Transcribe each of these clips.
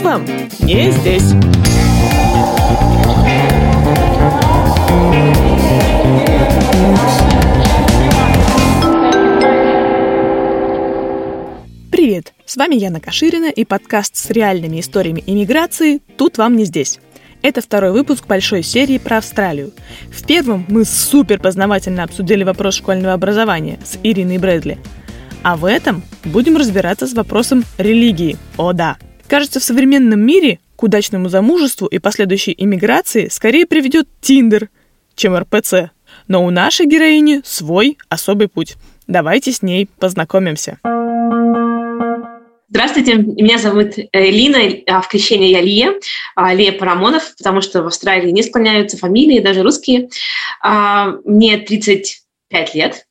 тут вам не здесь. Привет! С вами Яна Каширина и подкаст с реальными историями иммиграции «Тут вам не здесь». Это второй выпуск большой серии про Австралию. В первом мы супер познавательно обсудили вопрос школьного образования с Ириной Брэдли. А в этом будем разбираться с вопросом религии. О да! Кажется, в современном мире к удачному замужеству и последующей иммиграции скорее приведет Тиндер, чем РПЦ. Но у нашей героини свой особый путь. Давайте с ней познакомимся. Здравствуйте, меня зовут Элина, а в крещении я Лия, а, Лия Парамонов, потому что в Австралии не склоняются фамилии, даже русские. А, мне 35 лет.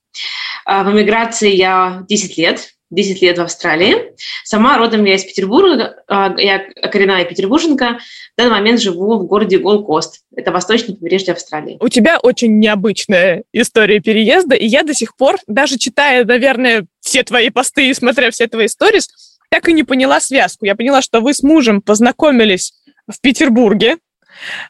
В эмиграции я 10 лет, 10 лет в Австралии. Сама родом я из Петербурга, я коренная петербурженка. В данный момент живу в городе Голкост. Это восточное побережье Австралии. У тебя очень необычная история переезда, и я до сих пор, даже читая, наверное, все твои посты и смотря все твои сторис, так и не поняла связку. Я поняла, что вы с мужем познакомились в Петербурге,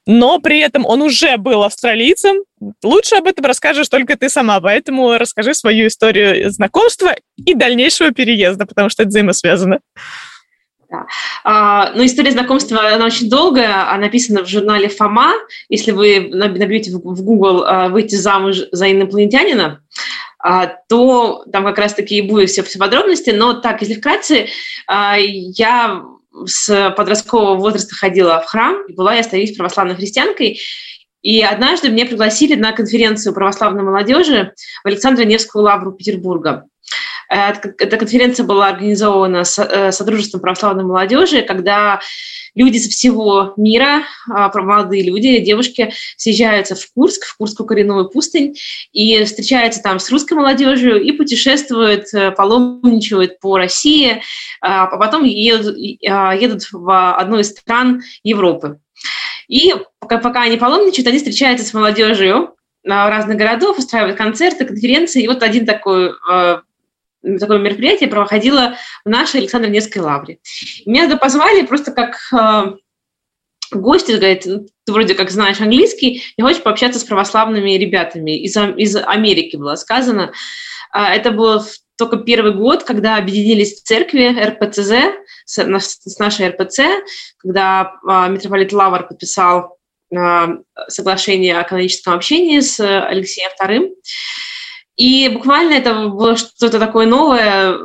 но при этом он уже был австралийцем. Лучше об этом расскажешь только ты сама, поэтому расскажи свою историю знакомства и дальнейшего переезда, потому что это взаимосвязано. Да. А, ну, история знакомства, она очень долгая, она написана в журнале «Фома». Если вы набьете в Google а, «Выйти замуж за инопланетянина», а, то там как раз-таки и будут все, все подробности. Но так, если вкратце, а, я с подросткового возраста ходила в храм, и была я, остаюсь православной христианкой, и однажды меня пригласили на конференцию православной молодежи в Александро-Невскую лавру Петербурга. Э, эта конференция была организована э, Содружеством православной молодежи, когда люди со всего мира, а, молодые люди, девушки, съезжаются в Курск, в Курскую коренную пустынь, и встречаются там с русской молодежью и путешествуют, э, паломничают по России, а, а потом а, едут в одну из стран Европы. И пока они паломничают, они встречаются с молодежью разных городов, устраивают концерты, конференции. И вот один такой такое мероприятие проходило в нашей Александре Невской лавре. Меня туда позвали просто как э, гости, говорит, «Ну, ты вроде как знаешь английский, не хочешь пообщаться с православными ребятами. Из, из Америки было сказано. А, это было только первый год, когда объединились церкви РПЦЗ с, с нашей РПЦ, когда а, митрополит Лавр подписал а, соглашение о каноническом общении с Алексеем II. И буквально это было что-то такое новое,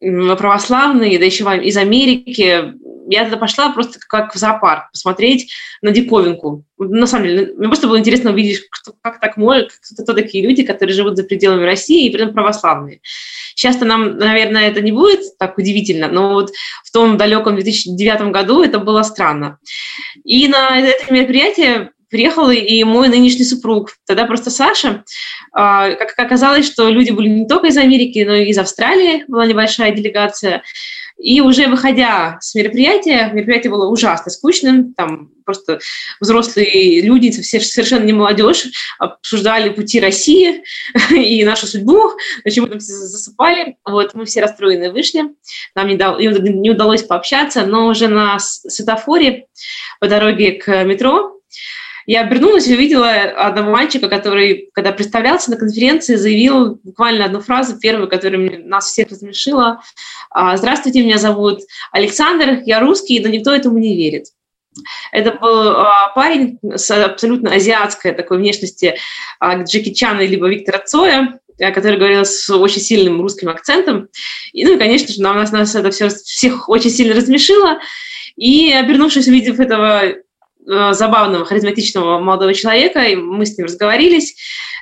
православное, да еще из Америки. Я туда пошла просто как в зоопарк, посмотреть на диковинку. На самом деле, мне просто было интересно увидеть, кто, как так может, кто такие люди, которые живут за пределами России и при этом православные. Сейчас-то нам, наверное, это не будет так удивительно, но вот в том далеком 2009 году это было странно. И на это мероприятие приехал и мой нынешний супруг. Тогда просто Саша. А, как оказалось, что люди были не только из Америки, но и из Австралии, была небольшая делегация. И уже выходя с мероприятия, мероприятие было ужасно скучным, там просто взрослые люди, совершенно не молодежь, обсуждали пути России и нашу судьбу, почему мы все засыпали. Вот, мы все расстроены вышли, нам не, дал, не удалось пообщаться, но уже на светофоре по дороге к метро я обернулась и увидела одного мальчика, который, когда представлялся на конференции, заявил буквально одну фразу, первую, которая нас всех размешила. «А, «Здравствуйте, меня зовут Александр, я русский, но никто этому не верит». Это был а, парень с абсолютно азиатской такой внешности а, Джеки Чана либо Виктора Цоя, который говорил с очень сильным русским акцентом. И, ну и, конечно же, нас, нас это все всех очень сильно размешило. И, обернувшись, увидев этого забавного, харизматичного молодого человека, и мы с ним разговорились.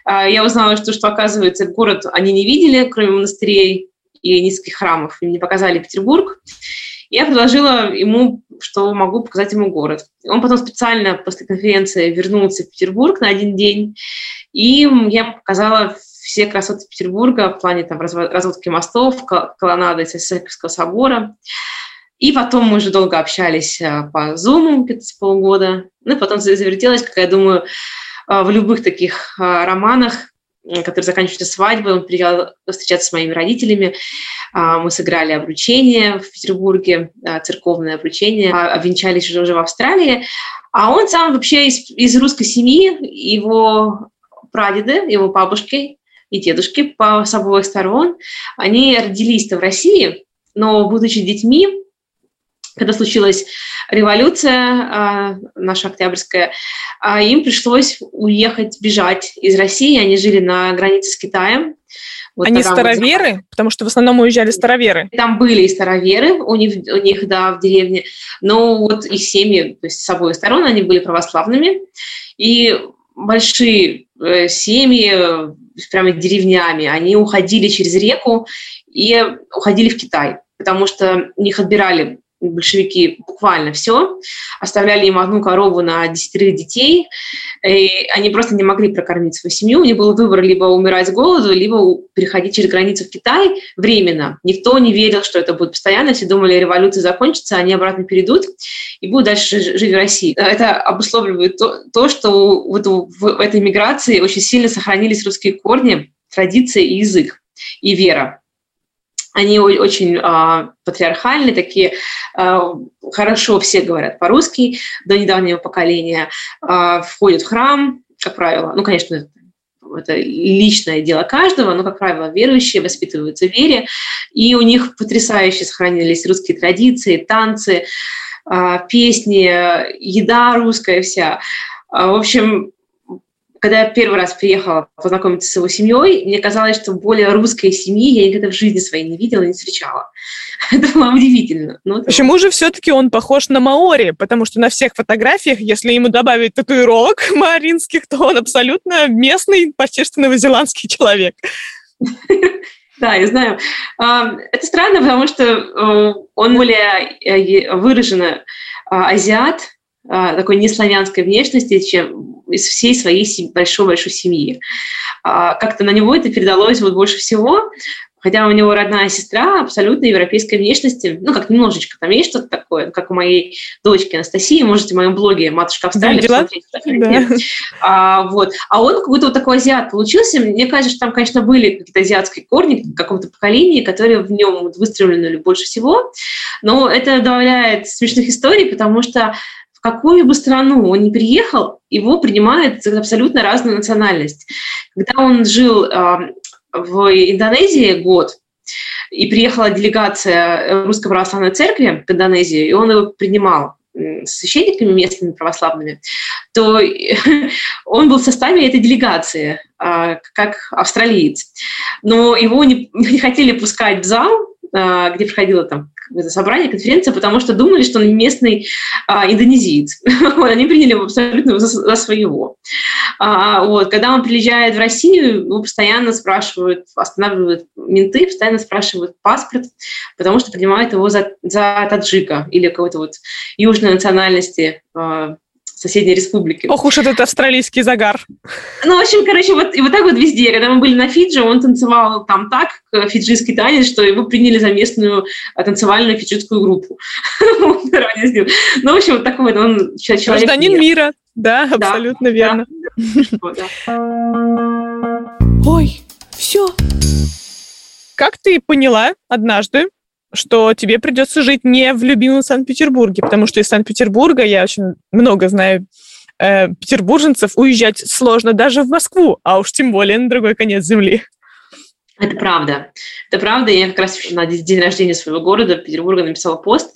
А, я узнала, что, что оказывается, город они не видели, кроме монастырей и низких храмов. Им не показали Петербург. Я предложила ему, что могу показать ему город. Он потом специально после конференции вернулся в Петербург на один день, и я показала все красоты Петербурга в плане там, разводки мостов, колоннады Сесекского собора. И потом мы уже долго общались э, по Zoom, с полгода. Ну, и потом завертелось, как я думаю, э, в любых таких э, романах который заканчивается свадьбой. Он приезжал встречаться с моими родителями. А, мы сыграли обручение в Петербурге, а, церковное обручение, обвенчались уже в Австралии. А он сам вообще из, из русской семьи, его прадеды, его бабушки и дедушки по с обоих сторон, они родились-то в России, но, будучи детьми, когда случилась революция э, наша октябрьская, э, им пришлось уехать, бежать из России. Они жили на границе с Китаем. Вот Они староверы? Вот, потому что в основном уезжали староверы. Там были и староверы у них, у них, да, в деревне. Но вот их семьи, то есть с обоих сторон, они были православными. И большие э, семьи, прямо деревнями, они уходили через реку и уходили в Китай, потому что у них отбирали большевики буквально все, оставляли им одну корову на десятерых детей, и они просто не могли прокормить свою семью, у них был выбор либо умирать с голоду, либо переходить через границу в Китай временно. Никто не верил, что это будет постоянно, все думали, революция закончится, они обратно перейдут и будут дальше жить в России. Это обусловливает то, то что вот в этой миграции очень сильно сохранились русские корни, традиции и язык, и вера. Они очень э, патриархальные, такие э, хорошо все говорят по-русски до недавнего поколения, э, входят в храм, как правило. Ну, конечно, это, личное дело каждого, но, как правило, верующие воспитываются в вере, и у них потрясающе сохранились русские традиции, танцы, песни, еда русская вся. В общем, когда я первый раз приехала познакомиться с его семьей, мне казалось, что более русской семьи я никогда в жизни своей не видела, не встречала. Это было удивительно. Но Почему же все-таки он похож на Маори? Потому что на всех фотографиях, если ему добавить татуировок маоринских, то он абсолютно местный, почти что новозеландский человек. Да, я знаю. Это странно, потому что э, он более э, выраженно а, азиат, а, такой неславянской внешности, чем из всей своей большой-большой семьи. А, как-то на него это передалось вот больше всего, хотя у него родная сестра абсолютно европейской внешности, ну, как немножечко, там есть что-то такое, как у моей дочки Анастасии, можете в моем блоге «Матушка Австралия» да, посмотреть. Да. А, вот. а он какой-то вот такой азиат получился. Мне кажется, что там, конечно, были какие-то азиатские корни в каком-то поколении, которые в нем выстрелены больше всего, но это добавляет смешных историй, потому что какую бы страну он ни приехал, его принимают за абсолютно разную национальность. Когда он жил э, в Индонезии год, и приехала делегация Русской Православной Церкви в Индонезию, и он его принимал священниками местными православными, то он был в составе этой делегации, а, как австралиец. Но его не, не хотели пускать в зал, где проходило там это собрание, конференция, потому что думали, что он местный а, индонезиец. Они приняли его абсолютно за, за своего. А, вот. Когда он приезжает в Россию, его постоянно спрашивают, останавливают менты, постоянно спрашивают паспорт, потому что принимают его за, за таджика или какой-то вот южной национальности, а, соседней республики. Ох уж этот австралийский загар. Ну, в общем, короче, вот, и вот так вот везде. Когда мы были на Фиджи, он танцевал там так, фиджийский танец, что его приняли за местную а, танцевальную фиджитскую группу. Ну, в общем, вот такой вот он человек. Гражданин мира, да, абсолютно верно. Ой, все. Как ты поняла однажды, что тебе придется жить не в любимом Санкт-Петербурге, потому что из Санкт-Петербурга я очень много знаю э, петербурженцев, уезжать сложно даже в Москву, а уж тем более на другой конец земли. Это правда. Это правда. Я как раз на день рождения своего города, Петербурга, написала пост,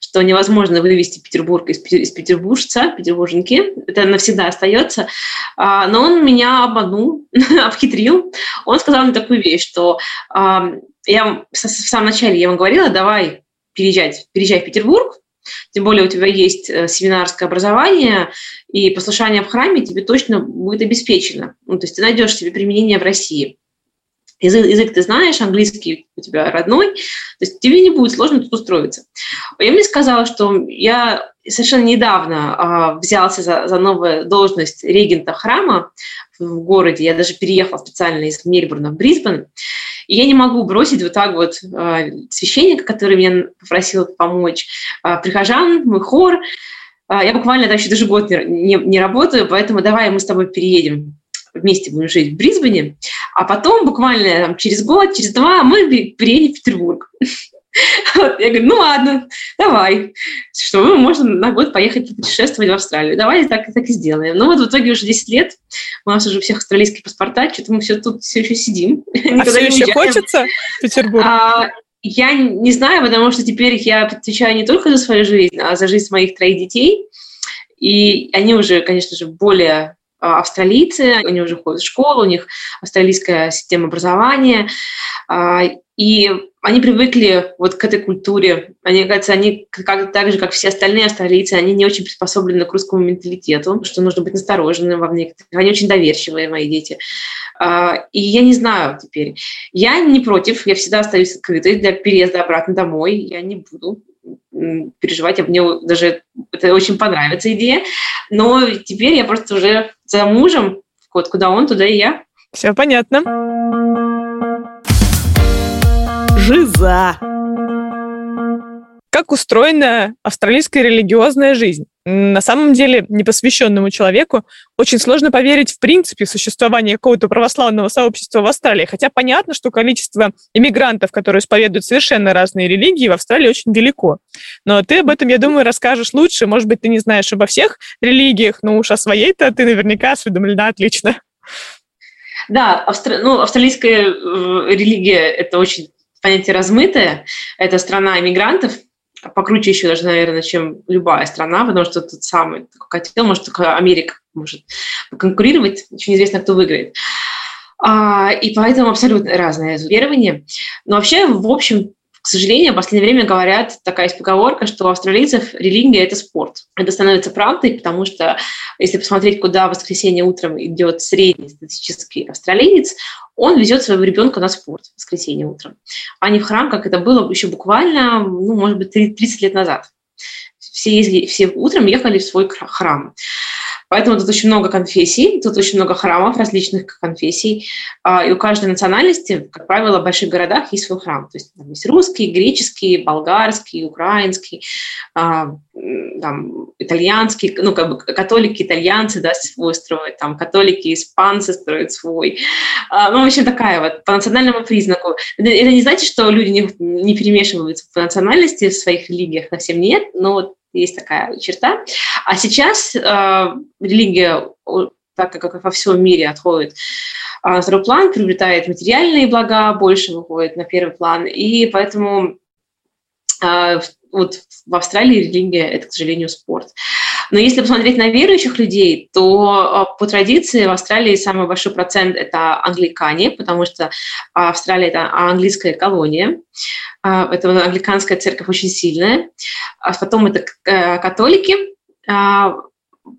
что невозможно вывести Петербург из, из петербуржца, петербурженки. Это навсегда остается. А, но он меня обманул, обхитрил. Он сказал мне такую вещь, что я в самом начале я ему говорила, давай переезжать, переезжай в Петербург, тем более у тебя есть э, семинарское образование, и послушание в храме тебе точно будет обеспечено. Ну, то есть ты найдешь себе применение в России. Язык, язык ты знаешь, английский у тебя родной, то есть тебе не будет сложно тут устроиться. Я мне сказала, что я совершенно недавно а, взялся за, за новую должность регента храма в городе. Я даже переехала специально из Мельбурна в Брисбен. И я не могу бросить вот так вот э, священника, который меня попросил помочь, э, прихожан, мой хор. Э, я буквально там еще даже год не, не, не работаю, поэтому давай мы с тобой переедем вместе будем жить в Брисбене, а потом буквально там, через год, через два мы переедем в Петербург. Вот, я говорю, ну ладно, давай, что мы можем на год поехать путешествовать в Австралию. Давайте так, так и сделаем. Ну вот в итоге уже 10 лет, у нас уже у всех австралийские паспорта, что-то мы все тут все еще сидим. А все еще хочется Петербург? А, я не знаю, потому что теперь я отвечаю не только за свою жизнь, а за жизнь моих троих детей. И они уже, конечно же, более а, австралийцы, они уже ходят в школу, у них австралийская система образования, а, и они привыкли вот к этой культуре. Они, кажется, они как, так же, как все остальные австралийцы, они не очень приспособлены к русскому менталитету, что нужно быть настороженным во некоторых. Они очень доверчивые, мои дети. А, и я не знаю теперь. Я не против, я всегда остаюсь открытой для переезда обратно домой. Я не буду переживать, а мне даже это очень понравится идея. Но теперь я просто уже за мужем, вот куда он, туда и я. Все понятно. Жиза. Как устроена австралийская религиозная жизнь? На самом деле, непосвященному человеку очень сложно поверить в принципе в существование какого-то православного сообщества в Австралии. Хотя понятно, что количество иммигрантов, которые исповедуют совершенно разные религии, в Австралии очень велико. Но ты об этом, я думаю, расскажешь лучше. Может быть, ты не знаешь обо всех религиях, но уж о своей-то ты наверняка осведомлена отлично. Да, австр... ну, австралийская э, религия – это очень понятие размытое. Это страна иммигрантов, покруче еще даже, наверное, чем любая страна, потому что тут самый такой котел, может, только Америка может конкурировать, еще неизвестно, кто выиграет. А, и поэтому абсолютно разные верования. Но вообще, в общем, к сожалению, в последнее время говорят, такая есть поговорка, что у австралийцев религия – это спорт. Это становится правдой, потому что если посмотреть, куда в воскресенье утром идет средний статистический австралиец, он везет своего ребенка на спорт в воскресенье утром, а не в храм, как это было еще буквально, ну, может быть, 30 лет назад. Все, ездили, все утром ехали в свой храм. Поэтому тут очень много конфессий, тут очень много храмов различных конфессий. А, и у каждой национальности, как правило, в больших городах есть свой храм. То есть там есть русский, греческий, болгарский, украинский, а, там, итальянский, ну, как бы католики, итальянцы, да, свой строят, там, католики, испанцы строят свой. А, ну, в общем, такая вот, по национальному признаку. Это, не значит, что люди не, не перемешиваются по национальности в своих религиях, совсем нет, но есть такая черта. А сейчас э, религия, так как во всем мире отходит э, на второй план, приобретает материальные блага, больше выходит на первый план, и поэтому э, вот в Австралии религия – это, к сожалению, спорт. Но если посмотреть на верующих людей, то по традиции в Австралии самый большой процент – это англикане, потому что Австралия – это английская колония. Это англиканская церковь очень сильная. А потом это э, католики, а,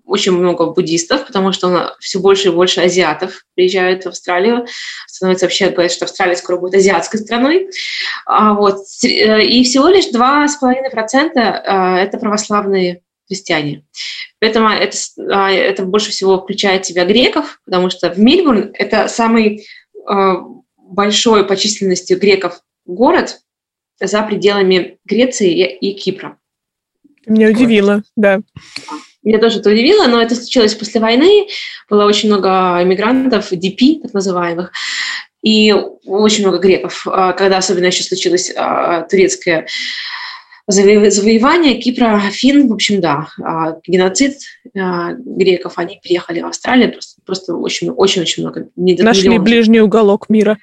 очень много буддистов, потому что все больше и больше азиатов приезжают в Австралию. Становится вообще, говорят, что Австралия скоро будет азиатской страной. А, вот. Э, и всего лишь 2,5% э, это православные христиане. Поэтому это, это больше всего включает в себя греков, потому что в Мельбурн это самый большой по численности греков город за пределами Греции и Кипра. Меня удивило, да. Меня тоже это удивило, но это случилось после войны. Было очень много иммигрантов, ДП, так называемых, и очень много греков. А, когда особенно еще случилась а, турецкая завоевание Кипра, Фин, в общем, да, а, геноцид а, греков, они приехали в Австралию, просто, просто очень, очень, очень много. Нашли миллион. ближний уголок мира.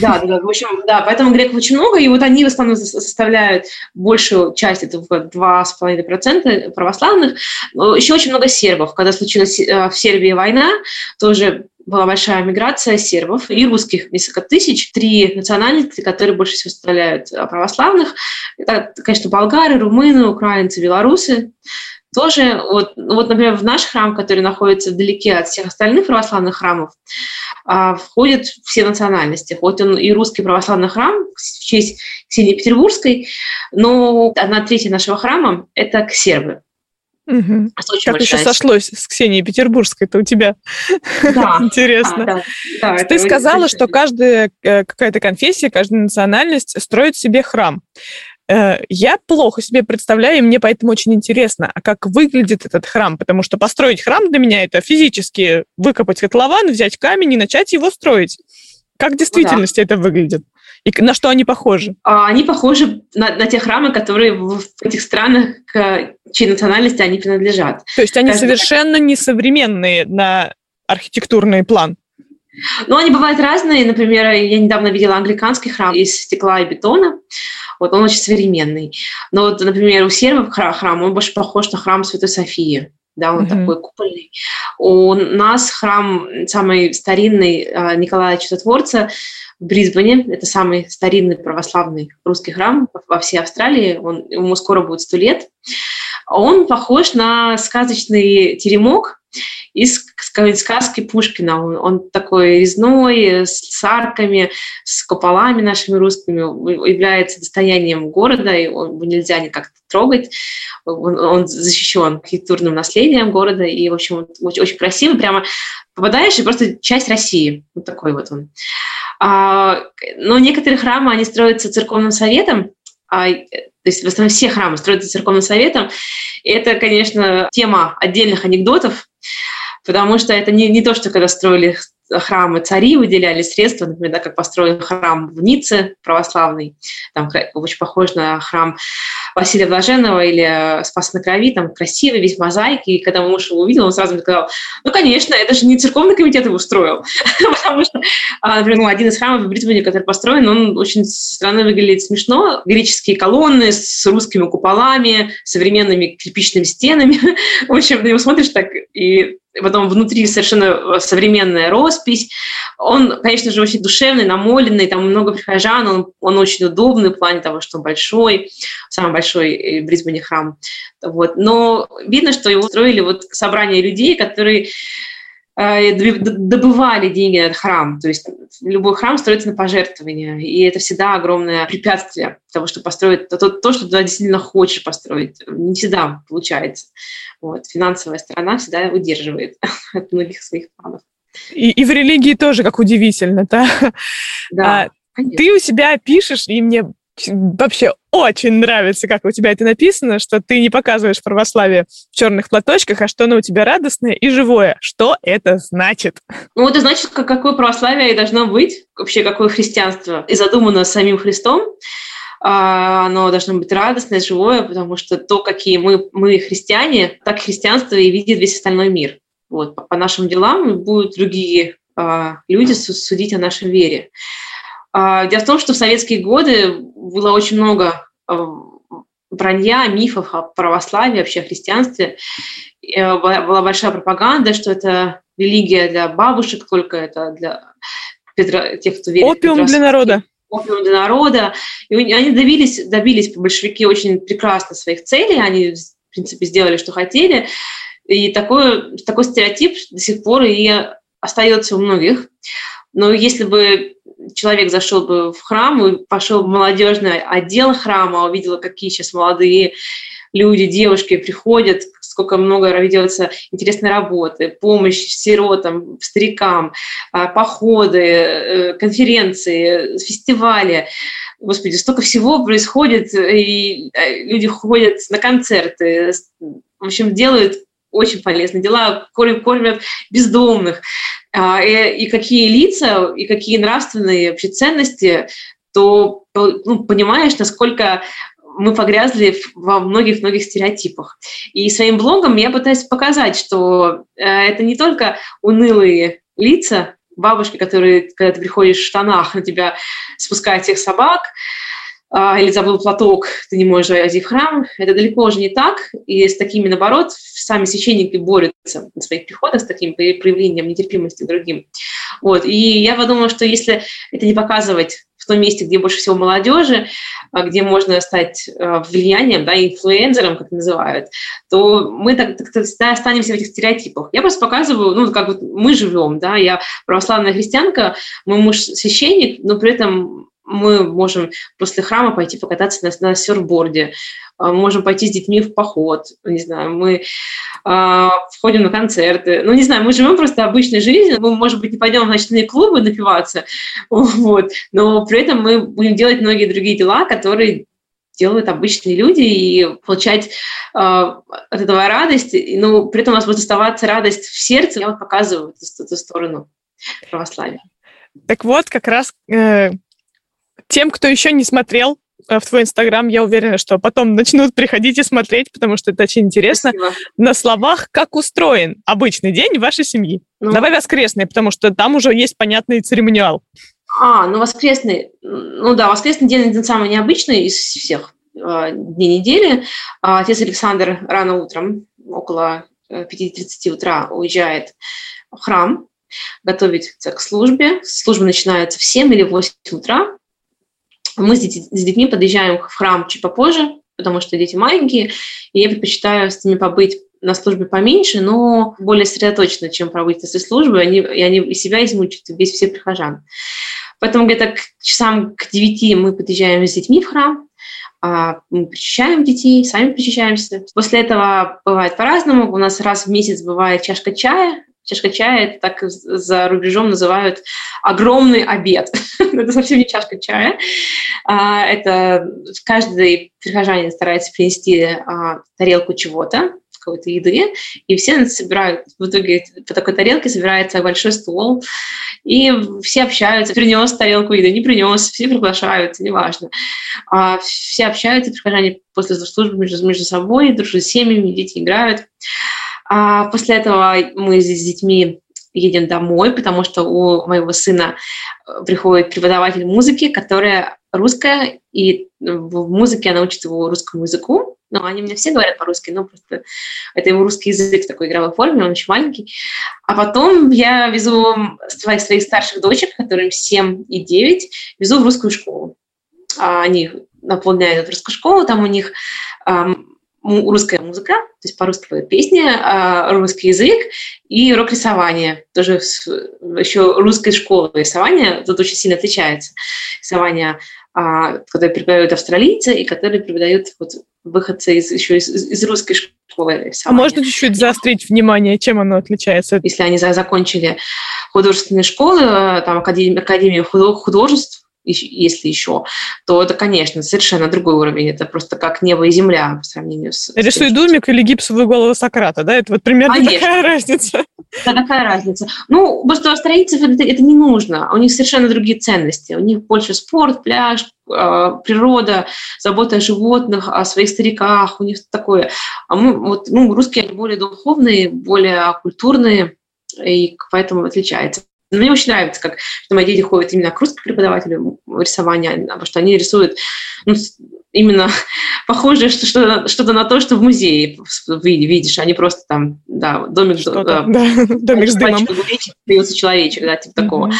Да, да, да, в общем, да, поэтому греков очень много, и вот они в основном составляют большую часть, это 2,5% православных. Еще очень много сербов. Когда случилась э, в Сербии война, тоже была большая миграция сербов и русских, несколько тысяч, три национальности, которые больше всего составляют а, православных. Это, конечно, болгары, румыны, украинцы, белорусы. Тоже, вот, вот, например, в наш храм, который находится вдалеке от всех остальных православных храмов, а, входят все национальности. Хоть он и русский православный храм в честь Ксении Петербургской, но одна третья нашего храма – это сербы. Угу. Как еще сошлось с Ксенией Петербургской-то у тебя? Да. Интересно. Да, да, да, Ты сказала, что каждая э, какая-то конфессия, каждая национальность строит себе храм. Э, я плохо себе представляю, и мне поэтому очень интересно, а как выглядит этот храм, потому что построить храм для меня это физически выкопать котлован, взять камень и начать его строить. Как в действительности ну, да. это выглядит? И на что они похожи? А, они похожи на, на те храмы, которые в этих странах, к чьей национальности они принадлежат. То есть они Каждый... совершенно несовременные на архитектурный план? Ну, они бывают разные. Например, я недавно видела англиканский храм из стекла и бетона. Вот он очень современный. Но вот, например, у сербов храм, он больше похож на храм Святой Софии. Да, он mm-hmm. такой купольный. У нас храм самый старинный а, Николая Чудотворца в Брисбене. Это самый старинный православный русский храм во всей Австралии. Он, ему скоро будет сто лет. Он похож на сказочный теремок, из сказки Пушкина. Он, он такой резной, с арками, с куполами нашими русскими, является достоянием города, и его нельзя никак трогать. Он, он защищен архитектурным наследием города, и, в общем, очень, очень красивый. Прямо попадаешь, и просто часть России. Вот такой вот он. А, но некоторые храмы, они строятся церковным советом, а, то есть в основном все храмы строятся церковным советом. И это, конечно, тема отдельных анекдотов, потому что это не, не то, что когда строили храмы цари выделяли средства, например, да, как построен храм в Ницце православный, там очень похож на храм Василия Блаженного или Спас на крови, там красивый, весь мозаики, и когда муж его увидел, он сразу сказал, ну, конечно, это же не церковный комитет его устроил, потому что, а, например, ну, один из храмов в Британии, который построен, он очень стороны выглядит смешно, греческие колонны с русскими куполами, современными кирпичными стенами, в общем, ты его смотришь так, и потом внутри совершенно современная роспись. Он, конечно же, очень душевный, намоленный, там много прихожан, он, он очень удобный в плане того, что он большой, самый большой в Брисбене храм. Вот. Но видно, что его устроили вот собрание людей, которые э, добывали деньги на этот храм. То есть любой храм строится на пожертвования, и это всегда огромное препятствие того, что построить то, то, что ты действительно хочешь построить. Не всегда получается. Вот. Финансовая сторона всегда удерживает от многих своих планов. И, и в религии тоже, как удивительно, да? Да. А, ты у себя пишешь, и мне вообще очень нравится, как у тебя это написано, что ты не показываешь православие в черных платочках, а что оно у тебя радостное и живое. Что это значит? Ну, это значит, какое православие и должно быть, вообще какое христианство, и задумано самим Христом. А, оно должно быть радостное, живое, потому что то, какие мы, мы христиане, так христианство и видит весь остальной мир. Вот, по нашим делам будут другие а, люди судить о нашей вере. А, дело в том, что в советские годы было очень много вранья, мифов о православии, вообще о христианстве. Э, была большая пропаганда, что это религия для бабушек, только это для Петра, тех, кто верит Опиум для народа опиум для народа. И они добились, добились большевики очень прекрасно своих целей, они, в принципе, сделали, что хотели. И такой, такой стереотип до сих пор и остается у многих. Но если бы человек зашел бы в храм пошел в молодежный отдел храма, увидел, какие сейчас молодые люди, девушки приходят, сколько много ведется интересной работы, помощь сиротам, старикам, а, походы, э, конференции, фестивали. Господи, столько всего происходит, и э, люди ходят на концерты, в общем, делают очень полезные дела, кормят бездомных. А, и, какие лица, и какие нравственные вообще ценности, то ну, понимаешь, насколько мы погрязли во многих-многих стереотипах. И своим блогом я пытаюсь показать, что э, это не только унылые лица, бабушки, которые, когда ты приходишь в штанах, на тебя спускают всех собак, или забыл платок, ты не можешь войти в храм. Это далеко уже не так. И с такими, наоборот, сами священники борются на своих приходах с таким проявлением нетерпимости к другим. Вот. И я подумала, что если это не показывать в том месте, где больше всего молодежи, а, где можно стать а, влиянием, да, инфлюенсером, как называют, то мы так, так, так останемся в этих стереотипах. Я просто показываю, ну, как вот мы живем, да, я православная христианка, мой муж священник, но при этом мы можем после храма пойти покататься на, на серфборде, а, можем пойти с детьми в поход, не знаю, мы э, входим на концерты. Ну, не знаю, мы живем просто обычной жизнью, мы, может быть, не пойдем в ночные клубы напиваться, вот, но при этом мы будем делать многие другие дела, которые делают обычные люди и получать э, от этого радость, но при этом у нас будет оставаться радость в сердце. Я вот показываю эту, эту сторону православия. Так вот, как раз э, тем, кто еще не смотрел э, в твой Инстаграм, я уверена, что потом начнут приходить и смотреть, потому что это очень интересно. Спасибо. На словах, как устроен обычный день вашей семьи. Ну. Давай воскресный, потому что там уже есть понятный церемониал. А, ну воскресный, ну да, воскресный день один самый необычный из всех э, дней недели. А отец Александр рано утром, около 5.30 э, утра, уезжает в храм, готовиться к службе. Служба начинается в 7 или 8 утра. Мы с, детьми подъезжаем в храм чуть попозже, потому что дети маленькие, и я предпочитаю с ними побыть на службе поменьше, но более сосредоточенно, чем пробыть после службы, они, и они и себя измучат, весь всех прихожан. Поэтому где-то к часам к девяти мы подъезжаем с детьми в храм, а, мы причащаем детей, сами причащаемся. После этого бывает по-разному. У нас раз в месяц бывает чашка чая, Чашка чая, так за рубежом называют огромный обед. это совсем не чашка чая. А, это каждый прихожанин старается принести а, тарелку чего-то, какой-то еды, и все собирают, в итоге по такой тарелке собирается большой стол, и все общаются, принес тарелку еды, не принес, все приглашаются, неважно. А все общаются, прихожане после службы между, между собой, дружат с семьями, дети играют. А после этого мы с детьми едем домой, потому что у моего сына э, приходит преподаватель музыки, которая русская, и в музыке она учит его русскому языку. Ну, они мне все говорят по-русски, но просто это его русский язык в такой игровой форме, он очень маленький. А потом я везу своих, своих старших дочек, которым 7 и 9, везу в русскую школу. А они наполняют русскую школу, там у них русская музыка, то есть по-русски песни, а, русский язык и урок рисования. Тоже еще русской школы рисования тут очень сильно отличается. Рисование, а, которое преподают австралийцы и которые преподают вот выходцы из, еще из, из русской школы рисования. А можно чуть-чуть заострить внимание, чем оно отличается? Если они закончили художественные школы, там Академию, Академию художеств, если еще, то это, конечно, совершенно другой уровень. Это просто как небо и земля по сравнению с... Рисуй домик или гипсовую голову Сократа, да? Это вот примерно конечно. такая разница. Да, такая разница. Ну, просто у австралийцев это, это не нужно. У них совершенно другие ценности. У них больше спорт, пляж, э, природа, забота о животных, о своих стариках. У них такое. А мы, вот, ну, русские более духовные, более культурные, и поэтому отличается. Но мне очень нравится, как что мои дети ходят именно к русскому преподавателю рисования, потому что они рисуют ну, именно похожее что-то, что-то на то, что в музее видишь, а не просто там, да, домик, да, да, домик с дымом. Появился человечек, да, типа такого.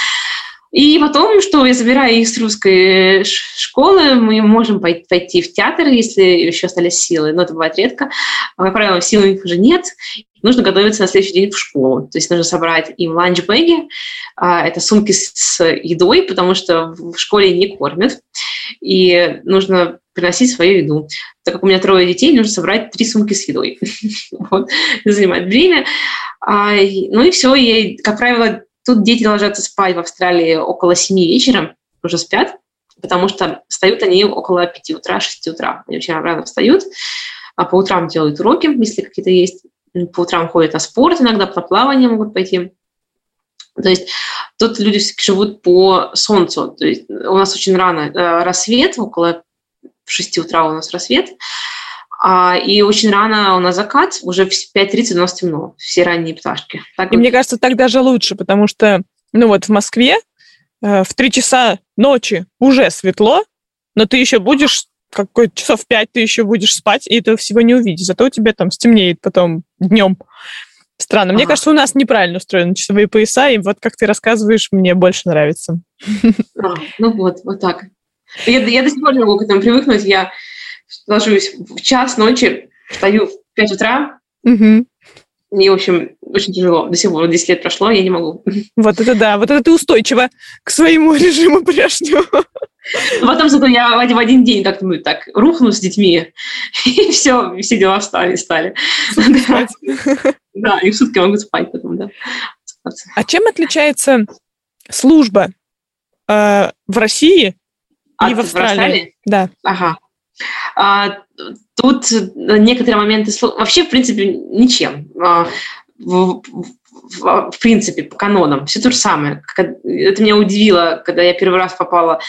И потом, что я забираю их с русской школы, мы можем пойти в театр, если еще остались силы, но это бывает редко. Как правило, сил у них уже нет, нужно готовиться на следующий день в школу. То есть нужно собрать им ланчбэги, а, это сумки с едой, потому что в школе не кормят, и нужно приносить свою еду. Так как у меня трое детей, нужно собрать три сумки с едой. вот. Занимает время. А, ну и все. И, как правило, тут дети ложатся спать в Австралии около 7 вечера, уже спят, потому что встают они около 5 утра, 6 утра. Они очень рано встают, а по утрам делают уроки, если какие-то есть по утрам ходят на спорт иногда, по плавание могут пойти. То есть тут люди живут по солнцу. То есть у нас очень рано э, рассвет, около 6 утра у нас рассвет, а, и очень рано у нас закат, уже в 5.30 у нас темно, все ранние пташки. Так и вот. мне кажется, так даже лучше, потому что, ну вот в Москве э, в 3 часа ночи уже светло, но ты еще будешь какой часов пять ты еще будешь спать, и этого всего не увидишь. Зато у тебя там стемнеет потом днем. Странно. Мне ага. кажется, у нас неправильно устроены часовые пояса, и вот как ты рассказываешь, мне больше нравится. А, ну вот, вот так. Я, я до сих пор не могу к этому привыкнуть. Я ложусь в час ночи, встаю в 5 утра, угу. Мне, в общем, очень тяжело. До сих пор 10 лет прошло, я не могу. Вот это да, вот это ты устойчива к своему режиму прежнему. Потом зато я в один день как-то ну, так рухну с детьми, и все, все дела встали, стали. Да. да, и в сутки могу спать потом, да. А чем отличается служба э, в России и в Австралии? В Австралии? Да. Ага. А, тут некоторые моменты... Вообще, в принципе, ничем. А, в, в, принципе, по канонам. Все то же самое. Это меня удивило, когда я первый раз попала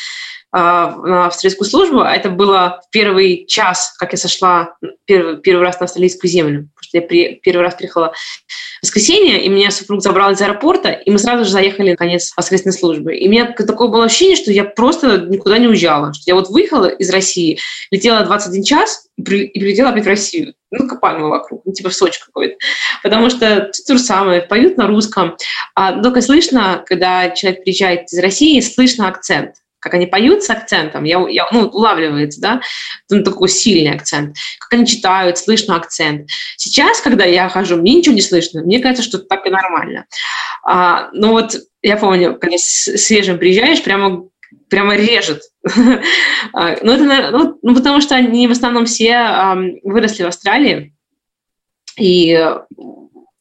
а, на австралийскую службу, а это было в первый час, как я сошла первый, первый раз на австралийскую землю. Я при, первый раз приехала в воскресенье, и меня супруг забрал из аэропорта, и мы сразу же заехали на конец воскресной службы. И у меня такое было ощущение, что я просто никуда не уезжала. Что я вот выехала из России, летела 21 час и, при, и прилетела опять в Россию. Ну, копаемо вокруг, ну, типа в Сочи какой-то. Потому что то же самое, поют на русском. А только слышно, когда человек приезжает из России, слышно акцент как они поют с акцентом, я, я, ну, улавливается, да, ну, такой сильный акцент, как они читают, слышно акцент. Сейчас, когда я хожу, мне ничего не слышно, мне кажется, что так и нормально. А, ну вот я помню, когда свежим приезжаешь, прямо прямо режет. А, ну, это, ну, ну, потому что они в основном все выросли в Австралии, и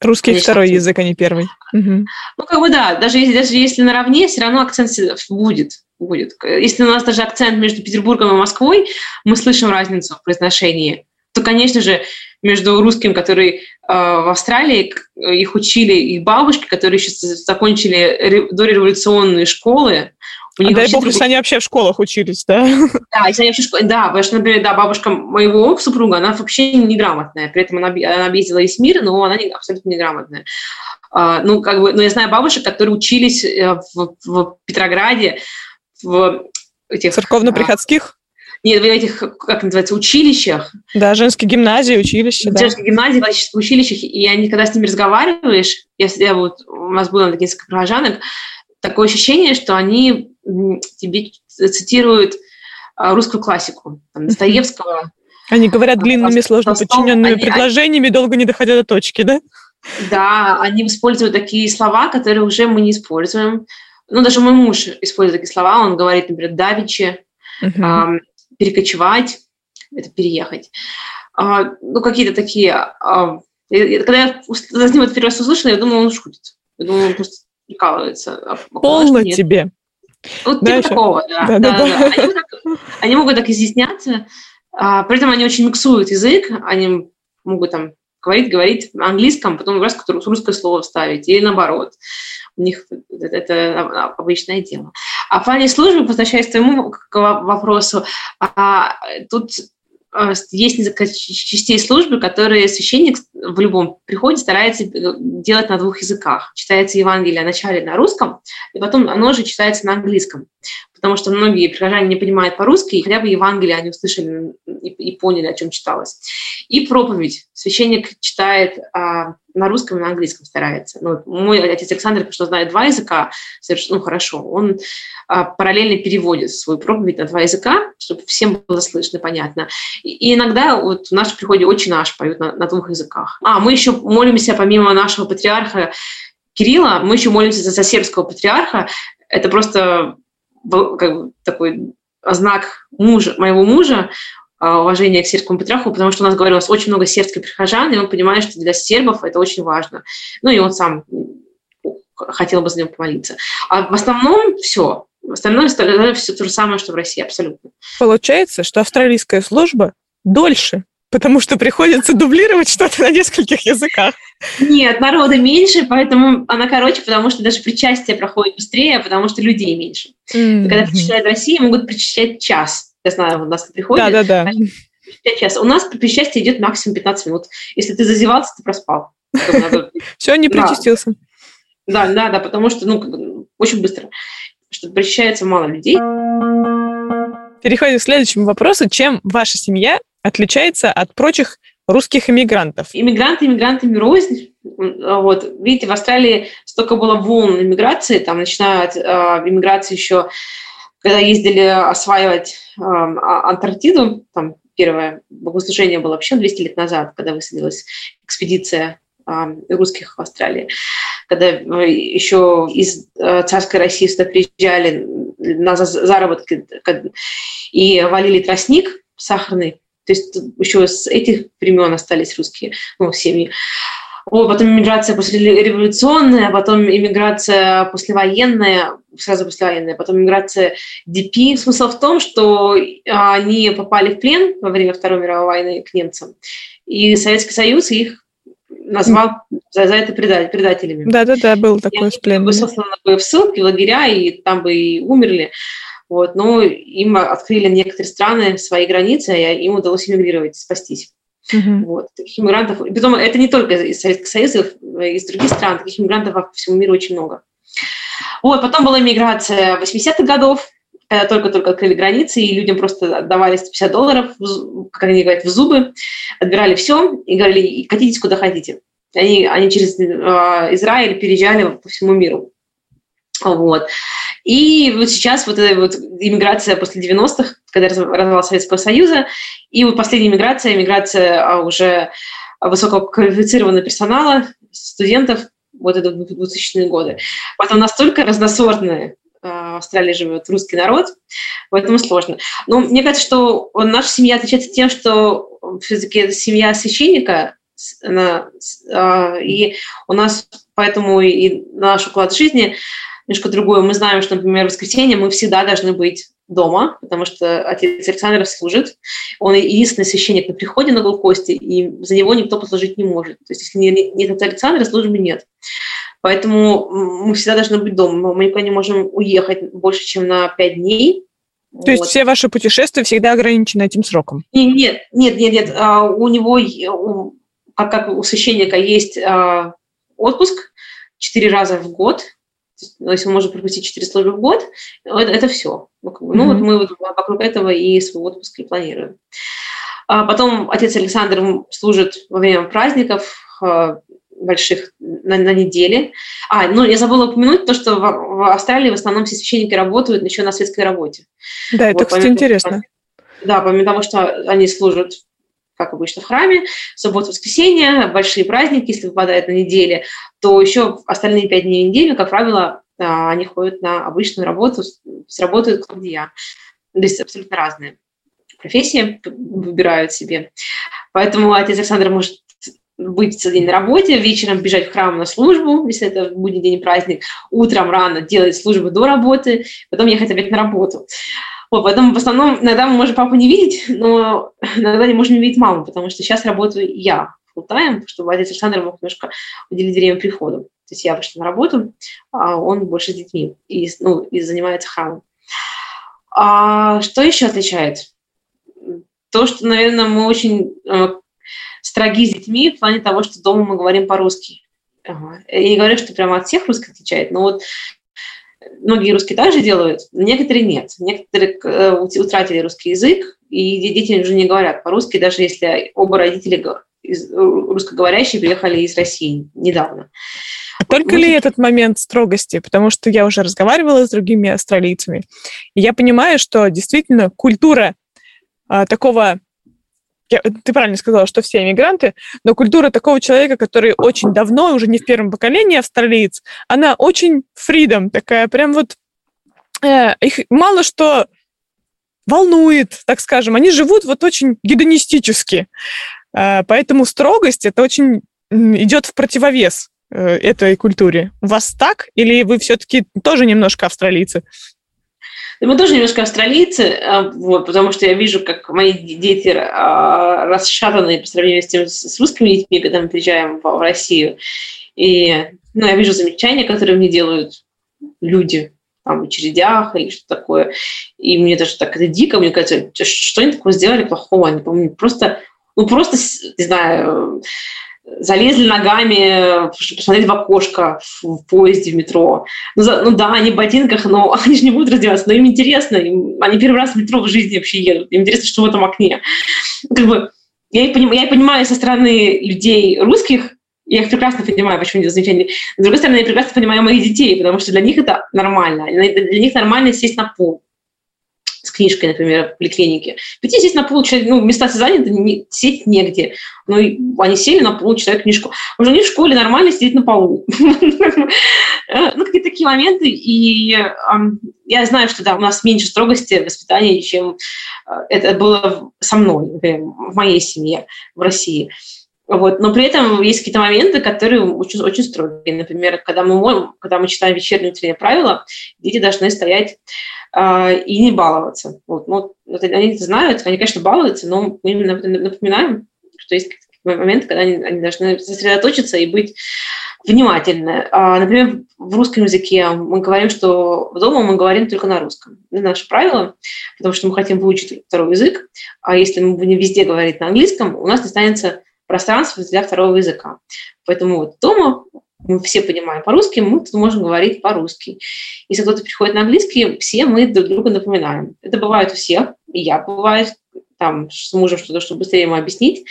Русский Конечно, второй язык, а не первый. Угу. Ну, как бы да, даже если, даже если наравне, все равно акцент будет будет. Если у нас даже акцент между Петербургом и Москвой, мы слышим разницу в произношении, то, конечно же, между русским, который э, в Австралии, их учили их бабушки, которые еще закончили дореволюционные школы, у них а дай бог, другой... если они вообще в школах учились, да? Да, если они вообще в школе, да, потому что, например, да, бабушка моего супруга, она вообще неграмотная, при этом она, она объездила весь мир, но она не, абсолютно неграмотная. А, ну, как бы, но я знаю бабушек, которые учились э, в, в Петрограде, в этих... Церковно-приходских? Нет, в этих, как называется, училищах. Да, женские гимназии, училища, да. Женские гимназии, в училищах, и они, когда с ними разговариваешь, если я вот, у нас было несколько прихожанок, такое ощущение, что они тебе цитируют а, русскую классику, там, Достоевского. Они говорят длинными, сложно подчиненными они, предложениями, долго не доходя до точки, да? Да, они используют такие слова, которые уже мы не используем ну, даже мой муж использует такие слова, он говорит, например, давичи, uh-huh. э, перекочевать, это переехать. Э, ну, какие-то такие... Э, когда я за ним это первый раз услышала, я думала, он шутит. Я думала, он просто прикалывается. А Полно тебе. Вот типа Дальше. такого, да. да, да, да, да. Они, так, они могут так изъясняться, а, при этом они очень миксуют язык, они могут там говорить, говорить на английском, потом раз русское слово вставить, или наоборот у них это обычное дело. А в плане службы, возвращаясь к твоему вопросу, а, тут а, есть несколько частей службы, которые священник в любом приходе старается делать на двух языках. Читается Евангелие вначале на русском, и потом оно же читается на английском потому что многие прихожане не понимают по-русски, и хотя бы Евангелие они услышали и, поняли, о чем читалось. И проповедь. Священник читает а, на русском и на английском старается. Ну, мой отец Александр, что знает два языка, совершенно ну, хорошо, он а, параллельно переводит свою проповедь на два языка, чтобы всем было слышно понятно. И, и иногда вот в нашем приходе очень наш поют на, на двух языках. А, мы еще молимся, помимо нашего патриарха Кирилла, мы еще молимся за сербского патриарха. Это просто как бы, такой знак мужа, моего мужа, а, уважения к сербскому патриарху, потому что у нас, нас очень много сербских прихожан, и он понимает, что для сербов это очень важно. Ну и он сам хотел бы за него помолиться. А в основном все. В остальном все то же самое, что в России, абсолютно. Получается, что австралийская служба дольше, потому что приходится дублировать что-то на нескольких языках. Нет, народа меньше, поэтому она короче, потому что даже причастие проходит быстрее, потому что людей меньше. Mm-hmm. Когда причисляют в России, могут причислять час. Я знаю, у нас приходит. Да, да, да. Час. У нас причастие идет максимум 15 минут. Если ты зазевался, ты проспал. Все, не причастился. Да, да, да, потому что, ну, очень быстро. Что причащается мало людей. Переходим к следующему вопросу. Чем ваша семья отличается от прочих русских иммигрантов? Иммигранты иммигрантами рознь. Вот. Видите, в Австралии столько было волн иммиграции, там, начиная от э, иммиграции еще, когда ездили осваивать э, Антарктиду, там первое богослужение было вообще 200 лет назад, когда высадилась экспедиция э, русских в Австралии, когда э, еще из э, царской России сюда приезжали на заработки и валили тростник сахарный, то есть еще с этих времен остались русские ну, семьи. О, потом иммиграция после революционная, потом иммиграция послевоенная. Сразу после военной, потом миграция ДП. Смысл в том, что они попали в плен во время Второй мировой войны к немцам, и Советский Союз их назвал за, за это предателями. Да-да-да, был такой с пленом. в ссылки, в лагеря, и там бы и умерли. Вот, но им открыли некоторые страны свои границы, и им удалось эмигрировать, спастись. Угу. Вот, таких иммигрантов, притом это не только из Советского Союза, из других стран, таких иммигрантов по всему миру очень много. Вот, потом была иммиграция 80-х годов, когда только-только открыли границы, и людям просто отдавали 150 долларов, как они говорят, в зубы, отбирали все и говорили, катитесь куда хотите. Они, они через э, Израиль переезжали по всему миру. Вот. И вот сейчас вот эта вот иммиграция после 90-х, когда развал Советского Союза, и вот последняя иммиграция, иммиграция а, уже высококвалифицированного персонала, студентов, вот это 2000-е годы. Потом настолько разносортная в Австралии живет русский народ, поэтому сложно. Но мне кажется, что наша семья отличается тем, что все-таки это семья священника, она, а, и у нас поэтому и наш уклад жизни немножко другой. Мы знаем, что, например, в воскресенье мы всегда должны быть дома, потому что отец Александр служит. Он единственный священник на приходе на Голкосте, и за него никто послужить не может. То есть если нет отца Александра, службы нет. Поэтому мы всегда должны быть дома. Мы никуда не можем уехать больше, чем на пять дней. То вот. есть все ваши путешествия всегда ограничены этим сроком? Нет, нет, нет, нет. А, у него, как, как у священника, есть а, отпуск четыре раза в год. Ну, если он может пропустить четыре службы в год, это, это все. Ну, mm-hmm. вот мы вот вокруг этого и свой отпуск и планируем. А потом отец Александр служит во время праздников, больших на, на неделе. А, ну, я забыла упомянуть то, что в, в Австралии в основном все священники работают еще на светской работе. Да, это, вот, кстати, помимо, интересно. Да, помимо того, что они служат как обычно в храме, суббота, воскресенье, большие праздники, если выпадает на неделе, то еще остальные пять дней недели, как правило, а, они ходят на обычную работу, сработают как я. То есть абсолютно разные профессии выбирают себе. Поэтому отец Александр может быть целый день на работе, вечером бежать в храм на службу, если это будний день праздник, утром рано делать службу до работы, потом ехать опять на работу. Вот, поэтому в основном иногда мы можем папу не видеть, но иногда не можем видеть маму, потому что сейчас работаю я full чтобы отец Александр мог немножко уделить время приходу. То есть я вышла на работу, а он больше с детьми и, ну, и занимается храмом. А что еще отличает? То, что, наверное, мы очень э, строги с детьми в плане того, что дома мы говорим по-русски. Ага. Я не говорю, что прямо от всех русских отличает, но вот многие русские также делают, некоторые нет. Некоторые э, утратили русский язык, и дети уже не говорят по-русски, даже если оба родителя э, русскоговорящие приехали из России недавно. А только ли этот момент строгости? Потому что я уже разговаривала с другими австралийцами, и я понимаю, что действительно культура а, такого я, ты правильно сказала, что все иммигранты, но культура такого человека, который очень давно, уже не в первом поколении австралиец, она очень фридом такая, прям вот э, их мало что волнует, так скажем. Они живут вот очень гедонистически. Э, поэтому строгость это очень идет в противовес э, этой культуре. У вас так? Или вы все-таки тоже немножко австралийцы? Мы тоже немножко австралийцы, а, вот, потому что я вижу, как мои дети а, расшатаны по сравнению с тем, с русскими детьми, когда мы приезжаем в Россию. И ну, я вижу замечания, которые мне делают люди там, в очередях или что такое. И мне даже так это дико, мне кажется, что они такое сделали плохого? Они, по просто, ну, просто, не знаю, залезли ногами, чтобы посмотреть в окошко в поезде, в метро. Ну, за, ну да, они в ботинках, но они же не будут раздеваться, но им интересно, им, они первый раз в метро в жизни вообще едут, им интересно, что в этом окне. Как бы, я, и понимаю, я и понимаю со стороны людей русских, я их прекрасно понимаю, почему они замечания. С другой стороны, я прекрасно понимаю моих детей, потому что для них это нормально. Для них нормально сесть на пол с книжкой, например, в поликлинике. На пол, читать, ну, места заняты, не, сесть негде. Ну, они сели на пол, читают книжку. Уже они в школе нормально сидеть на полу. Ну, какие-то такие моменты. И я знаю, что, да, у нас меньше строгости воспитания, чем э, это было со мной, в моей семье в России. Вот. Но при этом есть какие-то моменты, которые очень, очень строгие. Например, когда мы, когда мы читаем вечерние утренние правила, дети должны стоять э, и не баловаться. Вот. Ну, они это знают, они, конечно, балуются, но мы им напоминаем, что есть моменты, когда они, они должны сосредоточиться и быть внимательны. А, например, в русском языке мы говорим, что дома мы говорим только на русском. Это наше правило, потому что мы хотим выучить второй язык, а если мы будем везде говорить на английском, у нас не останется пространства для второго языка. Поэтому вот дома мы все понимаем по-русски, мы тут можем говорить по-русски. Если кто-то приходит на английский, все мы друг друга напоминаем. Это бывает у всех, и я бывает там с мужем что-то, чтобы быстрее ему объяснить,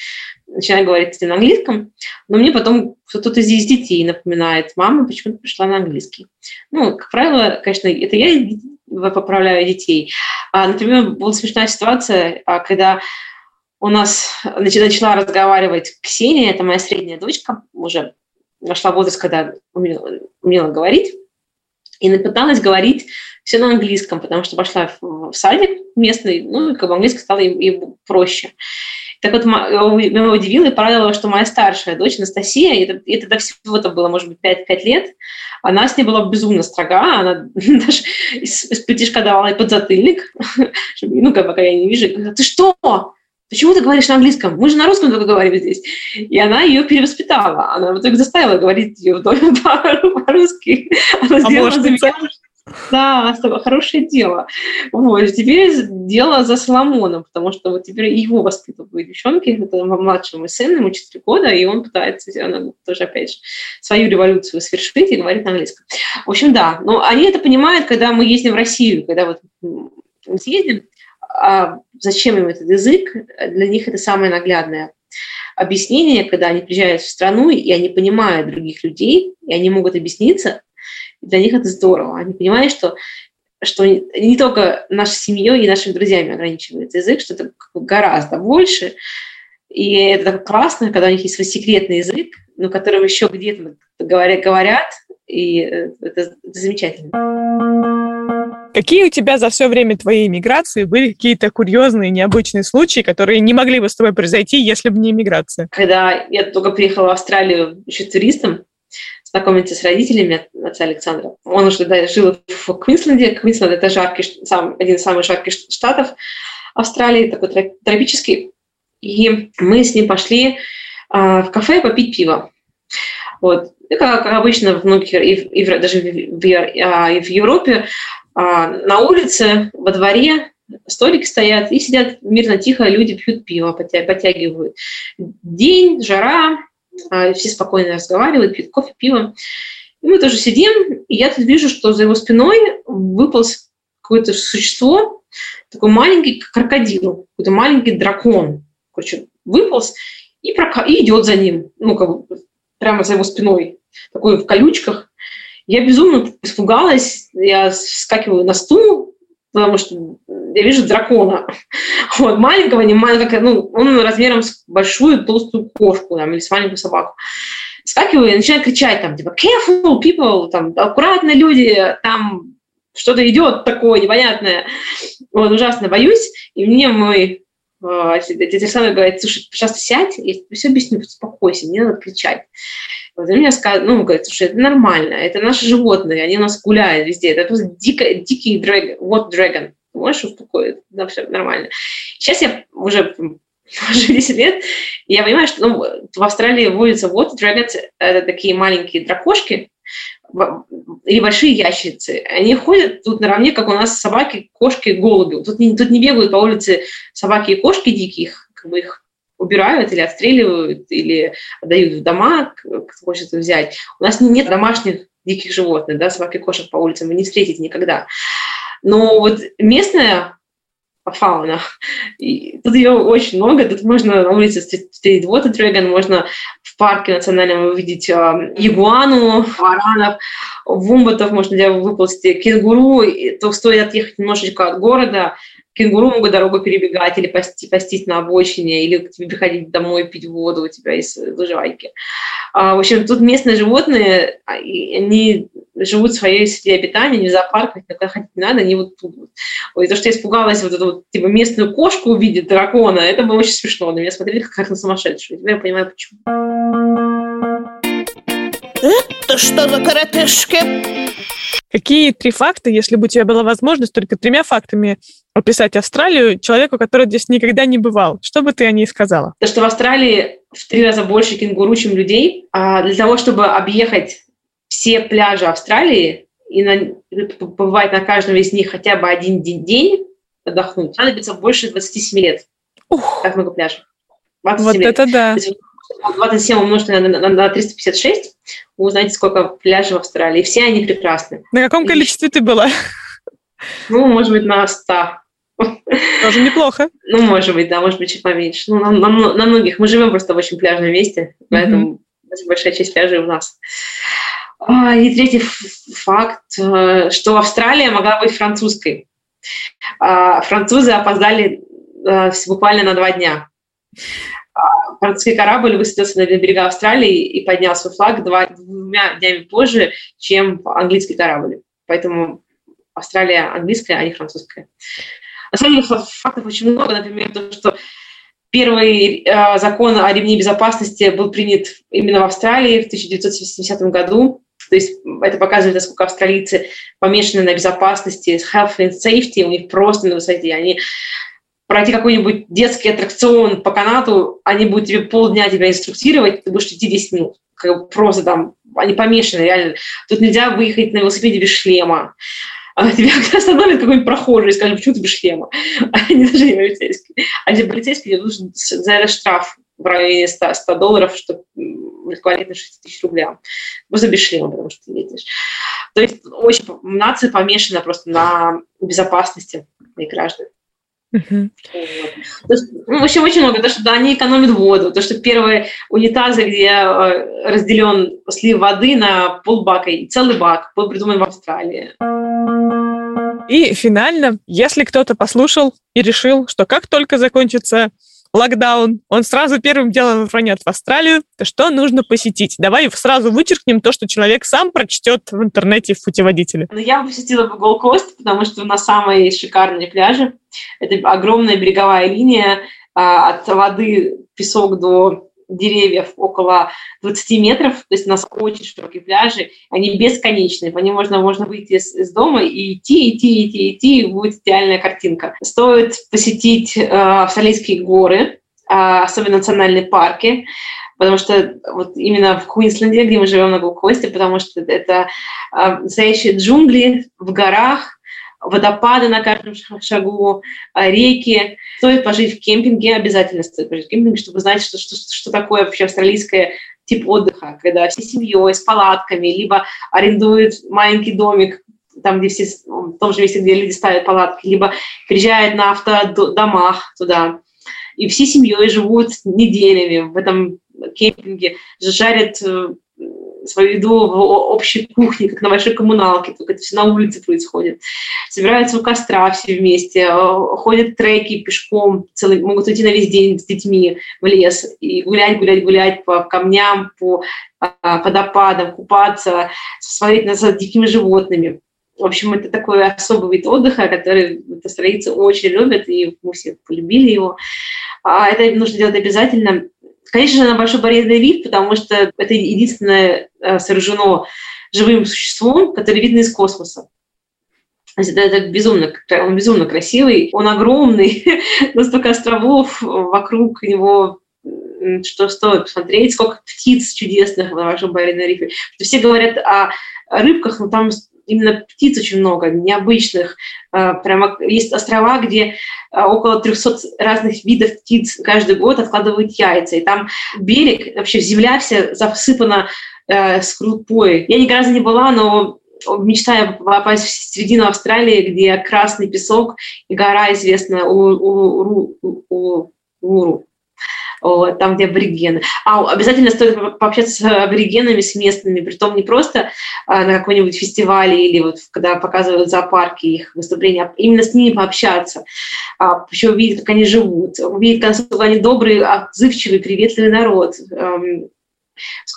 начинаю говорить на английском, но мне потом кто-то из детей напоминает, мама почему ты пришла на английский. Ну, как правило, конечно, это я поправляю детей. А, например, была смешная ситуация, а, когда у нас начала разговаривать Ксения, это моя средняя дочка, уже нашла возраст, когда умела, умела говорить, и напыталась говорить все на английском, потому что пошла в садик местный, ну, и как бы английский стало ей проще. Так вот, меня удивило и порадовало, что моя старшая дочь Анастасия, и это, и тогда всего-то было, может быть, 5, 5 лет, она с ней была безумно строга, она даже из, из давала ей подзатыльник, ну, как пока я не вижу, ты что? Почему ты говоришь на английском? Мы же на русском только говорим здесь. И она ее перевоспитала. Она в итоге заставила говорить ее в доме по-русски. Она а может, да, хорошее дело. Вот. Теперь дело за Соломоном, потому что вот теперь его воспитывают девчонки, это младшему сыну, ему 4 года, и он пытается она, тоже, опять же, свою революцию совершить и говорит на английском. В общем, да, но они это понимают, когда мы ездим в Россию, когда вот съездим, а зачем им этот язык, для них это самое наглядное объяснение, когда они приезжают в страну, и они понимают других людей, и они могут объясниться, для них это здорово. Они понимают, что, что не только нашей семьей и нашими друзьями ограничивается язык, что это гораздо больше. И это так классно, когда у них есть свой секретный язык, но которым еще где-то говорят, говорят и э, это, это замечательно. Какие у тебя за все время твоей иммиграции были какие-то курьезные, необычные случаи, которые не могли бы с тобой произойти, если бы не иммиграция? Когда я только приехала в Австралию еще туристом, знакомиться с родителями отца Александра. Он уже тогда жил в Квинсленде. Квинсленд – это жаркий, сам, один из самых жарких штатов Австралии, такой тропический. И мы с ним пошли а, в кафе попить пиво. Вот. И как обычно в многих, и, и даже в, в, а, в Европе, на улице, во дворе столики стоят и сидят мирно, тихо, люди пьют пиво, подтягивают. День, жара, а, все спокойно разговаривают, пьют кофе, пиво. И мы тоже сидим, и я тут вижу, что за его спиной выполз какое-то существо, такой маленький крокодил, какой-то маленький дракон, короче, выполз и, прока... и идет за ним, ну, как бы прямо за его спиной, такой в колючках. Я безумно испугалась, я вскакиваю на стул, потому что я вижу дракона. Вот, маленького, не маленького, ну, он размером с большую толстую кошку там, или с маленькую собаку. Скакиваю и начинаю кричать там, типа, careful, people, там, аккуратно, люди, там что-то идет такое непонятное. Вот, ужасно боюсь. И мне мой э, дядя Александр говорит, слушай, пожалуйста, сядь, я тебе все объясню, успокойся, не надо кричать. Вот, и мне сказали, ну, говорит, слушай, это нормально, это наши животные, они у нас гуляют везде, это просто дико, дикий драг, вот dragon можешь успокоить, да, все нормально. Сейчас я уже уже 10 лет, я понимаю, что ну, в Австралии водятся вот dragons, это такие маленькие дракошки, или большие ящерицы. Они ходят тут наравне, как у нас собаки, кошки, голуби. Тут не, тут не бегают по улице собаки и кошки диких, как бы их убирают или отстреливают, или отдают в дома, кто хочет взять. У нас нет домашних диких животных, да, собак и кошек по улицам вы не встретите никогда. Но вот местная фауна, и тут ее очень много, тут можно на улице встретить water dragon, можно в парке национальном увидеть э, ягуану, варанов, вумботов, можно где выползти кенгуру, и, то стоит отъехать немножечко от города, кенгуру могут дорогу перебегать или пасти, пастись на обочине, или к тебе приходить домой пить воду у тебя из лужайки. А, в общем, тут местные животные, а, они живут в своей среде обитания, не в зоопарках, когда ходить не надо, они вот тут. Ой, то, что я испугалась вот эту вот, типа, местную кошку увидеть, дракона, это было очень смешно. На меня смотрели как на сумасшедшую. Теперь я понимаю, почему. Это что за коротышки? Какие три факта, если бы у тебя была возможность только тремя фактами описать Австралию человеку, который здесь никогда не бывал? Что бы ты о ней сказала? То, что в Австралии в три раза больше кенгуру, чем людей. А для того, чтобы объехать все пляжи Австралии и на, побывать на каждом из них хотя бы один день, отдохнуть, понадобится больше 27 лет. Ух. Так много пляжей. Вот лет. это да. 27 умножить на, на, на 356, вы узнаете, сколько пляжей в Австралии. И все они прекрасны. На каком количестве ты была? Ну, может быть, на 100. Тоже неплохо. Ну, может быть, да, может быть, чуть поменьше. Ну, на, на, на многих. Мы живем просто в очень пляжном месте, поэтому mm-hmm. большая часть пляжей у нас. А, и третий факт, э, что Австралия могла быть французской. А, французы опоздали э, буквально на два дня французский корабль высадился на берега Австралии и поднял свой флаг два, двумя днями позже, чем английский корабль. Поэтому Австралия английская, а не французская. На самом деле фактов очень много. Например, то, что первый э, закон о ремне безопасности был принят именно в Австралии в 1970 году. То есть это показывает, насколько австралийцы помешаны на безопасности, health and safety, у них просто на высоте. Они пройти какой-нибудь детский аттракцион по канату, они будут тебе полдня тебя инструктировать, ты будешь идти 10 минут. Как просто там, они помешаны, реально. Тут нельзя выехать на велосипеде без шлема. А тебя остановит какой-нибудь прохожий и скажет, почему ты без шлема? Они даже не полицейские. А если полицейский, тебе нужен за это штраф в районе 100, 100 долларов, что эквивалентно 6 тысяч рублям. Просто без шлема, потому что ты едешь. То есть очень нация помешана просто на безопасности моих граждан. Uh-huh. Ну, в общем, очень много. То, что да, они экономят воду. То, что первые унитазы, где э, разделен слив воды на полбака и целый бак, был придуман в Австралии. И финально, если кто-то послушал и решил, что как только закончится локдаун, он сразу первым делом рванет в Австралию, то что нужно посетить? Давай сразу вычеркнем то, что человек сам прочтет в интернете в путеводителе. Ну, я бы посетила бы Голд-Кост, потому что у нас самые шикарные пляжи. Это огромная береговая линия, а, от воды песок до деревьев около 20 метров, то есть у нас очень широкие пляжи, они бесконечные, по ним можно, можно выйти из, из дома и идти, идти, идти, идти, и будет идеальная картинка. Стоит посетить э, австралийские горы, э, особенно национальные парки, потому что вот именно в Квинсленде, где мы живем на Голд-Косте, потому что это э, настоящие джунгли в горах, водопады на каждом шагу, а, реки. Стоит пожить в кемпинге, обязательно стоит пожить в кемпинге, чтобы знать, что, что, что такое вообще австралийское тип отдыха, когда все семьей, с палатками, либо арендуют маленький домик, там, где все, в том же месте, где люди ставят палатки, либо приезжают на автодомах туда, и всей семьей живут неделями в этом кемпинге, жарят э, свою еду в общей кухне, как на большой коммуналке, только это все на улице происходит. Собираются у костра все вместе, э, ходят треки пешком, целый, могут уйти на весь день с детьми в лес и гулять, гулять, гулять по камням, по а, водопадам, купаться, смотреть на, за дикими животными. В общем, это такой особый вид отдыха, который австралийцы очень любят, и мы все полюбили его. А это нужно делать обязательно. Конечно же, на большой барьерный риф, потому что это единственное э, сооружено живым существом, которое видно из космоса. Это, это безумно, он безумно красивый, он огромный, настолько островов вокруг него, что стоит посмотреть, сколько птиц чудесных на вашем барьерном рифе. Все говорят о рыбках, но там именно птиц очень много, необычных. А, прямо есть острова, где а, около 300 разных видов птиц каждый год откладывают яйца. И там берег, вообще земля вся засыпана э, скрупой. Я ни разу не была, но мечтаю попасть в середину Австралии, где красный песок и гора известная Улуру. Вот, там, где аборигены. А обязательно стоит пообщаться с аборигенами, с местными, при том не просто а, на какой-нибудь фестивале или вот когда показывают зоопарки их выступления, а именно с ними пообщаться, а, еще увидеть, как они живут, увидеть, насколько они добрый, отзывчивый, приветливый народ, эм,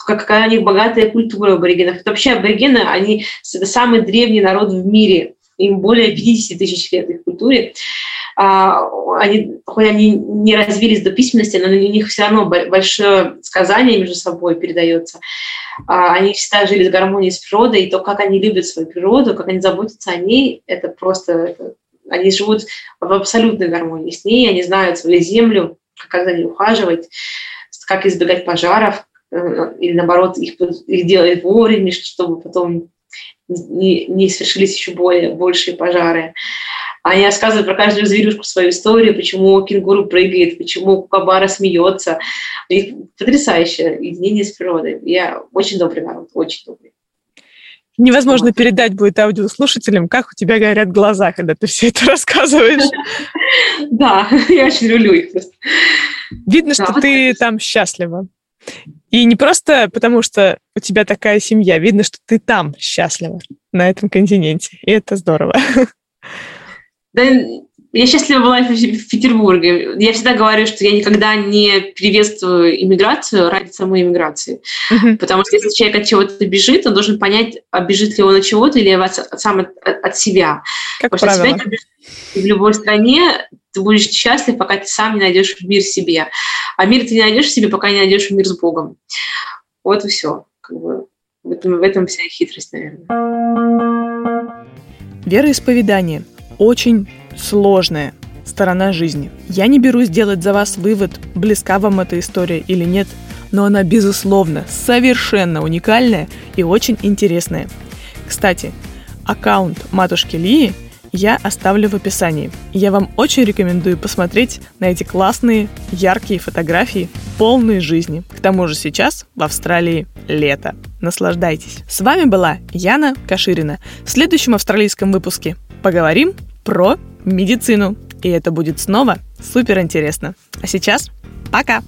какая у них богатая культура аборигенов. Это вообще аборигены, они самый древний народ в мире, им более 50 тысяч лет их культуре. А, они, хоть они не развились до письменности, но у них все равно большое сказание между собой передается. А, они всегда жили в гармонии с природой, и то, как они любят свою природу, как они заботятся о ней, это просто... Это, они живут в абсолютной гармонии с ней, они знают свою землю, как за ней ухаживать, как избегать пожаров, э, или наоборот, их, их делать вовремя, чтобы потом не, не свершились еще более большие пожары. Они рассказывают про каждую зверюшку свою историю, почему кенгуру прыгает, почему кукабара смеется. И потрясающее единение с природой. Я очень добрый народ, очень добрый. Невозможно вот. передать будет аудиослушателям, как у тебя горят глаза, когда ты все это рассказываешь. Да, я очень люблю их просто. Видно, что ты там счастлива. И не просто потому, что у тебя такая семья, видно, что ты там счастлива, на этом континенте. И это здорово. Да, я счастлива была в Петербурге. Я всегда говорю, что я никогда не приветствую иммиграцию ради самой иммиграции. Потому что если человек от чего-то бежит, он должен понять, а бежит ли он от чего-то или от, сам от, от себя. Как Потому правило. что себя в любой стране ты будешь счастлив, пока ты сам не найдешь мир себе. А мир ты не найдешь себе, пока не найдешь мир с Богом. Вот и все. Как бы в, этом, в этом вся хитрость, наверное. Вероисповедание – очень сложная сторона жизни. Я не берусь делать за вас вывод, близка вам эта история или нет, но она, безусловно, совершенно уникальная и очень интересная. Кстати, аккаунт матушки Лии я оставлю в описании. Я вам очень рекомендую посмотреть на эти классные, яркие фотографии, полные жизни. К тому же сейчас в Австралии лето. Наслаждайтесь. С вами была Яна Каширина. В следующем австралийском выпуске поговорим про медицину. И это будет снова супер интересно. А сейчас пока!